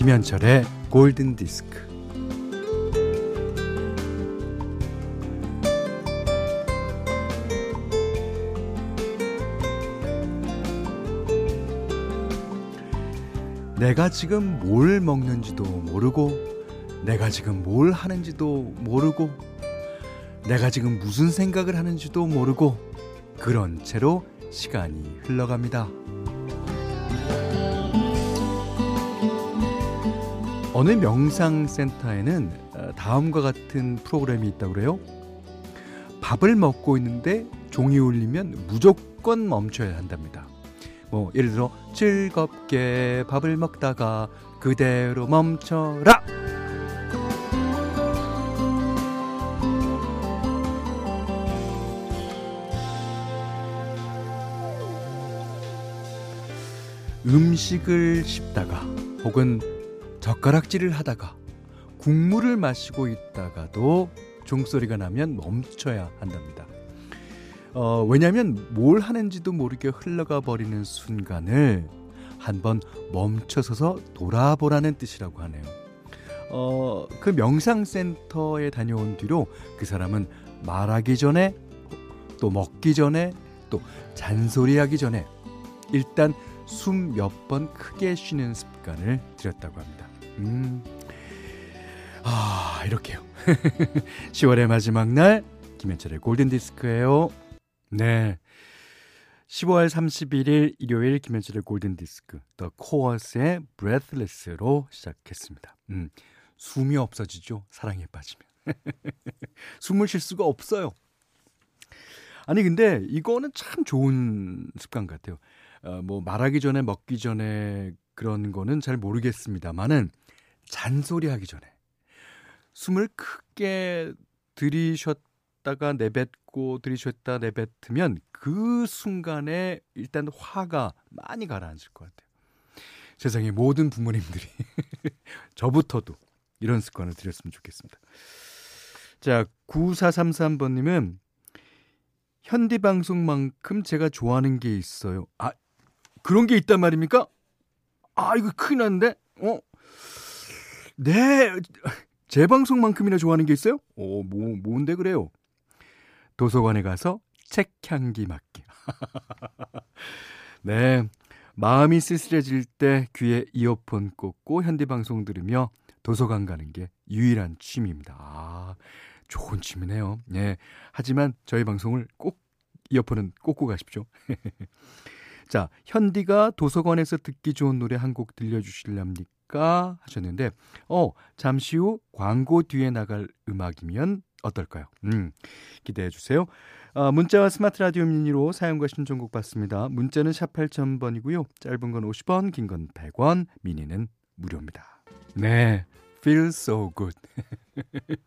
김현철의 골든 디스크. 내가 지금 뭘 먹는지도 모르고, 내가 지금 뭘 하는지도 모르고, 내가 지금 무슨 생각을 하는지도 모르고, 그런 채로 시간이 흘러갑니다. 어느 명상센터에는 어, 다음과 같은 프로그램이 있다고 그래요. 밥을 먹고 있는데 종이 울리면 무조건 멈춰야 한답니다. 뭐 예를 들어 즐겁게 밥을 먹다가 그대로 멈춰라. 음식을 씹다가 혹은 젓가락질을 하다가 국물을 마시고 있다가도 종소리가 나면 멈춰야 한답니다. 어, 왜냐하면 뭘 하는지도 모르게 흘러가 버리는 순간을 한번 멈춰서서 돌아보라는 뜻이라고 하네요. 어, 그 명상센터에 다녀온 뒤로 그 사람은 말하기 전에 또 먹기 전에 또 잔소리하기 전에 일단 숨 몇 번 크게 쉬는 습관을 들였다고 합니다. 음. 아, 이렇게요. 10월의 마지막 날 김현철의 골든 디스크예요. 네. 10월 31일 일요일 김현철의 골든 디스크 더 코어스의 Breathless로 시작했습니다. 음. 숨이 없어지죠. 사랑에 빠지면. 숨을 쉴 수가 없어요. 아니 근데 이거는 참 좋은 습관 같아요. 어, 뭐 말하기 전에 먹기 전에 그런 거는 잘 모르겠습니다만은 잔소리 하기 전에 숨을 크게 들이쉬었다가 내뱉고 들이쉬었다 내뱉으면 그 순간에 일단 화가 많이 가라앉을 것 같아요. 세상의 모든 부모님들이 저부터도 이런 습관을 들였으면 좋겠습니다. 자, 9433번님은 현디 방송만큼 제가 좋아하는 게 있어요. 아, 그런 게 있단 말입니까? 아, 이거 큰일 났는데? 어? 네. 제 방송만큼이나 좋아하는 게 있어요? 어, 뭐, 뭔데 그래요? 도서관에 가서 책 향기 맡기. 네. 마음이 쓸쓸해질 때 귀에 이어폰 꽂고 현디방송 들으며 도서관 가는 게 유일한 취미입니다. 아, 좋은 취미네요. 네. 하지만 저희 방송을 꼭 이어폰은 꽂고 가십시오. 자, 현디가 도서관에서 듣기 좋은 노래 한 곡 들려주실랍니까? 하셨는데, 어, 잠시 후 광고 뒤에 나갈 음악이면 어떨까요? 음, 기대해 주세요. 어, 문자와 스마트 라디오 미니로 사용과 신청곡 받습니다. 문자는 샵 8000번이고요. 짧은 건 50원, 긴 건 100원, 미니는 무료입니다. 네, feel so good.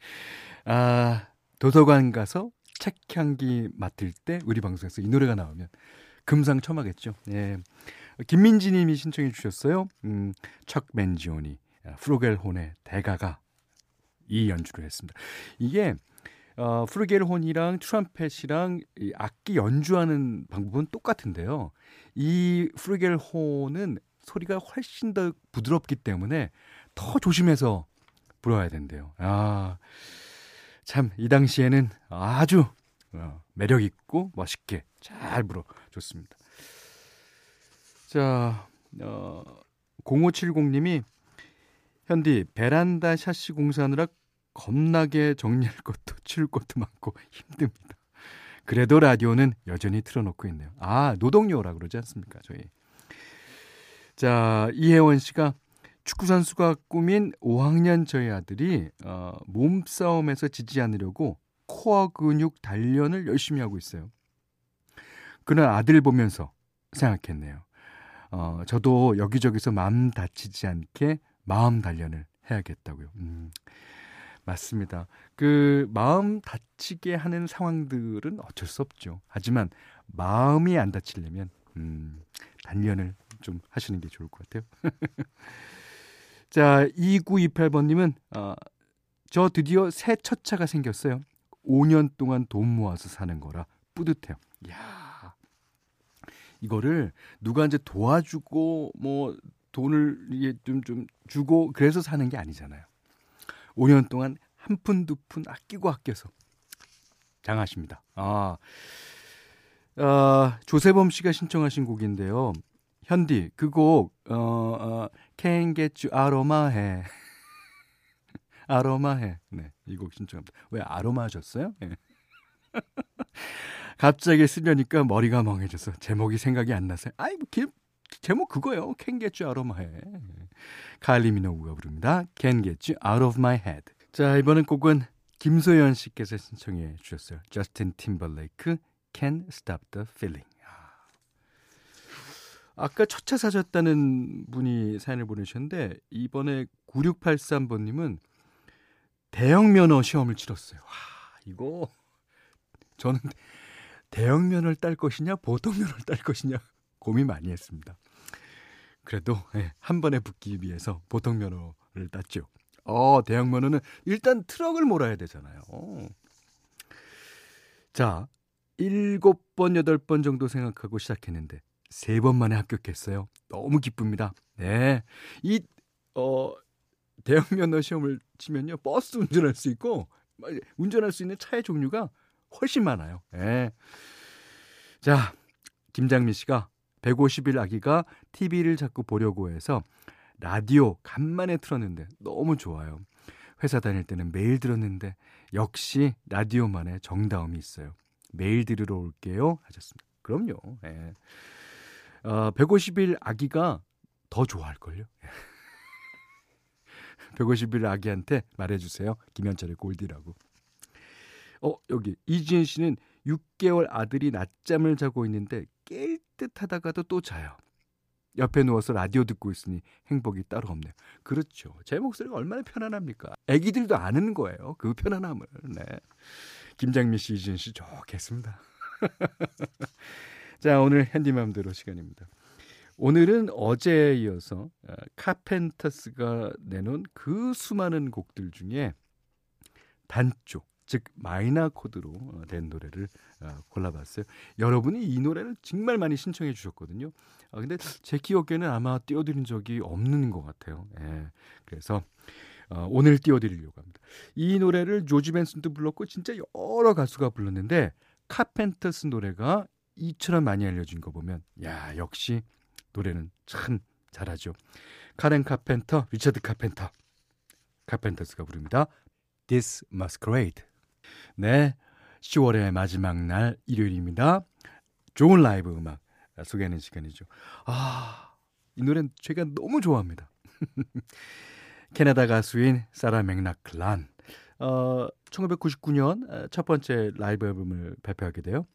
아, 도서관 가서 책 향기 맡을 때 우리 방송에서 이 노래가 나오면 금상첨화겠죠. 예. 김민지 님이 신청해 주셨어요. 음, 척 맨지오니, 프로겔 혼의 대가가 이 연주를 했습니다. 이게 어, 프루겔 혼이랑 트럼펫이랑 이 악기 연주하는 방법은 똑같은데요. 이 프루겔 혼은 소리가 훨씬 더 부드럽기 때문에 더 조심해서 불어야 된대요. 아, 참, 이 당시에는 아주 어, 매력 있고 멋있게 잘 불어줬습니다. 자, 어, 0570님이 현디 베란다 샤시 공사하느라 겁나게 정리할 것도 치울 것도 많고 힘듭니다. 그래도 라디오는 여전히 틀어놓고 있네요. 아, 노동요라 그러지 않습니까, 저희. 자, 이혜원 씨가 축구 선수가 꾸민 5학년 저희 아들이 어, 몸싸움에서 지지 않으려고 코어 근육 단련을 열심히 하고 있어요. 그는 아들 보면서 생각했네요. 어, 저도 여기저기서 마음 다치지 않게 마음 단련을 해야겠다고요. 음, 맞습니다. 그 마음 다치게 하는 상황들은 어쩔 수 없죠. 하지만 마음이 안 다치려면 음, 단련을 좀 하시는 게 좋을 것 같아요. 자, 2928번님은 어, 저 드디어 새 첫 차가 생겼어요. 5년 동안 돈 모아서 사는 거라 뿌듯해요. 야 이거를 누가 이제 도와주고 뭐 돈을 이게 좀, 좀 주고 그래서 사는 게 아니잖아요. 5년 동안 한 푼, 두 푼 아끼고 아껴서 장하십니다. 아, 아, 조세범 씨가 신청하신 곡인데요. 현디, 그 곡, 어, 어, Can't Get You 아로마해. 아로마해. 네, 이 곡 신청합니다. 왜 아로마 하셨어요? 네. 갑자기 쓰려니까 머리가 멍해져서 제목이 생각이 안 나서요. 아이, 뭐, 기, 제목 그거예요. Can't Get You Out. 칼리 미노우가 부릅니다. Can't Get You Out of My Head. 자, 이번엔 곡은 김소연 씨께서 신청해 주셨어요. 저스틴 팀벌레이크 Can't Stop the Feeling. 아까 첫 차 사셨다는 분이 사연을 보내셨는데 이번에 9683번님은 대형 면허 시험을 치렀어요. 와, 이거 저는 대형 면허를 딸 것이냐 보통 면허를 딸 것이냐 고민 많이 했습니다. 그래도 네, 한 번에 붙기 위해서 보통 면허를 땄죠. 어, 대형 면허는 일단 트럭을 몰아야 되잖아요. 어. 자, 일곱 번, 여덟 번 정도 생각하고 시작했는데 세 번 만에 합격했어요. 너무 기쁩니다. 네. 이, 어, 대형 면허 시험을 치면요. 버스 운전할 수 있고, 운전할 수 있는 차의 종류가 훨씬 많아요. 네. 자, 김장민 씨가 150일 아기가 TV를 자꾸 보려고 해서 라디오 간만에 틀었는데 너무 좋아요. 회사 다닐 때는 매일 들었는데 역시 라디오만의 정다움이 있어요. 매일 들으러 올게요. 하셨습니다. 그럼요. 예. 어, 150일 아기가 더 좋아할걸요. 150일 아기한테 말해주세요. 김현철의 골디라고. 어, 여기 이지은 씨는 6개월 아들이 낮잠을 자고 있는데 깰 듯 하다가도 또 자요. 옆에 누워서 라디오 듣고 있으니 행복이 따로 없네요. 그렇죠. 제 목소리가 얼마나 편안합니까? 애기들도 아는 거예요. 그 편안함을. 네. 김장미 씨, 이진 씨 좋겠습니다. 자, 오늘 핸디맘대로 시간입니다. 오늘은 어제에 이어서 어, 카펜터스가 내놓은 그 수많은 곡들 중에 단쪽 즉 마이너 코드로 어, 된 노래를 어, 골라봤어요. 여러분이 이 노래를 정말 많이 신청해 주셨거든요. 아, 근데 제 기억에는 아마 띄워드린 적이 없는 것 같아요. 예. 그래서 어, 오늘 띄워드리려고 합니다. 이 노래를 조지 벤슨도 불렀고 진짜 여러 가수가 불렀는데 카펜터스 노래가 이처럼 많이 알려진 거 보면 야 역시 노래는 참 잘하죠. 카렌 카펜터, 리처드 카펜터, 카펜터스가 부릅니다. This Masquerade. 네, 10월의 마지막 날 일요일입니다. 좋은 라이브 음악 소개하는 시간이죠. 아, 이 노래는 제가 너무 좋아합니다. 캐나다 가수인 사라 맥락클란. 어, 1999년 첫 번째 라이브 앨범을 발표하게 돼요.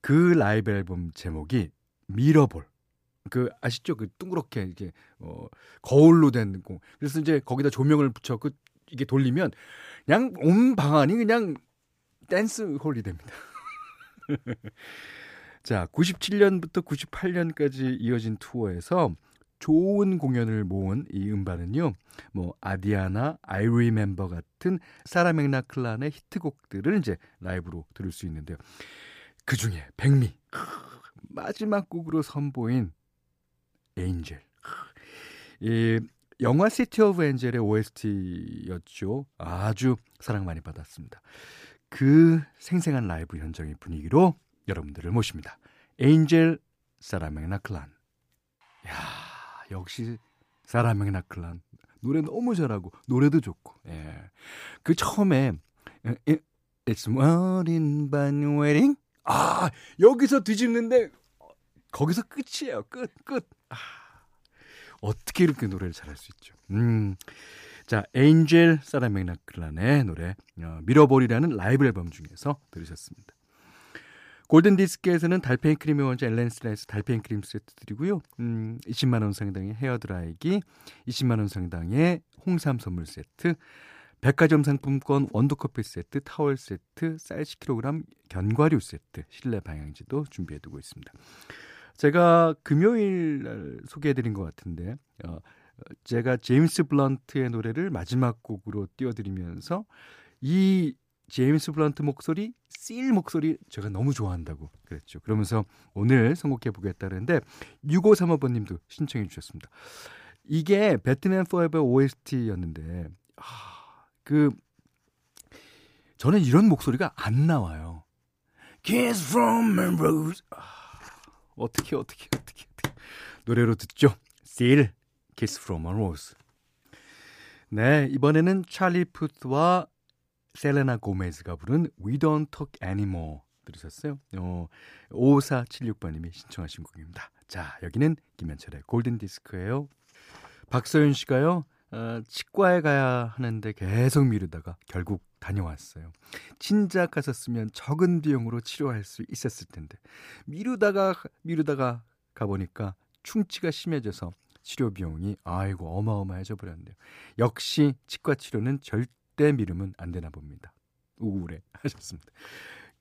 그 라이브 앨범 제목이 Mirrorball. 그 아시죠? 그 둥그렇게 이게 어 거울로 된 거. 그래서 이제 거기다 조명을 붙여 그 이게 돌리면 그냥 온 방안이 그냥 댄스 홀이 됩니다. 자, 97년부터 98년까지 이어진 투어에서 좋은 공연을 모은 이 음반은요, 뭐, Adia나, I Remember 같은 사라 맥락클란의 히트곡들을 이제 라이브로 들을 수 있는데요. 그 중에 백미, 마지막 곡으로 선보인 Angel. 이 영화 City of Angel의 OST였죠. 아주 사랑 많이 받았습니다. 그 생생한 라이브 현장의 분위기로 여러분들을 모십니다. Angel 사라 맥락클란. 야, 역시 사라 맥락클란. 노래 너무 잘하고 노래도 좋고. 예. 그 처음에 It's morning by wedding. 아, 여기서 뒤집는데 거기서 끝이에요. 끝, 끝. 아. 어떻게 이렇게 노래를 잘할 수 있죠? 음. 자, Angel 사라 맥락클란의 노래 어, Mirrorball이라는 라이브 앨범 중에서 들으셨습니다. 골든 디스크에서는 달팽이 크림의 원조 엘렌스라에서 달팽이 크림 세트 드리고요. 음, 20만 원 상당의 헤어 드라이기, 20만 원 상당의 홍삼 선물 세트, 백화점 상품권 원두 커피 세트, 타월 세트, 쌀 10kg 견과류 세트, 실내 방향제도 준비해 두고 있습니다. 제가 금요일 날 소개해드린 것 같은데, 어, 제가 제임스 블런트의 노래를 마지막 곡으로 띄워드리면서 이 제임스 블런트 목소리, 씰 목소리 제가 너무 좋아한다고 그랬죠. 그러면서 오늘 선곡해 보겠다는데 6535번님도 신청해 주셨습니다. 이게 Batman Forever OST였는데 아, 그 저는 이런 목소리가 안 나와요. Kiss from a rose. 아, 어떻게 어떻게 어떻게 어떻게 노래로 듣죠. Seal, Kiss from a Rose. 네, 이번에는 찰리 푸트와 셀레나 고메즈가 부른 We Don't Talk Anymore 들으셨어요? 어, 5476번님이 신청하신 곡입니다. 자, 여기는 김현철의 골든 디스크예요. 박서윤 씨가요. 어, 치과에 가야 하는데 계속 미루다가 결국 다녀왔어요. 진작 갔었으면 적은 비용으로 치료할 수 있었을 텐데 미루다가 미루다가 가보니까 충치가 심해져서 치료 비용이 아이고 어마어마해져 버렸네요. 역시 치과 치료는 절대 미루면 안 되나 봅니다. 우울해 하셨습니다.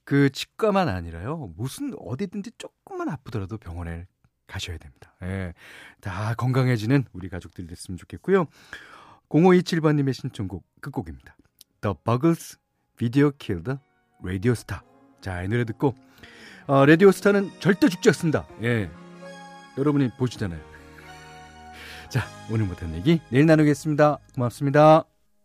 그 치과만 아니라요. 무슨 어디든지 조금만 아프더라도 병원에 가셔야 됩니다. 예. 다 건강해지는 우리 가족들 됐으면 좋겠고요. 0527번님의 신청곡 끝곡입니다. The Buggles Video Killed Radio Star. 자, 이 노래 듣고 어, 라디오 스타는 절대 죽지 않습니다. 예. 여러분이 보시잖아요. 자, 오늘 못한 얘기 내일 나누겠습니다. 고맙습니다.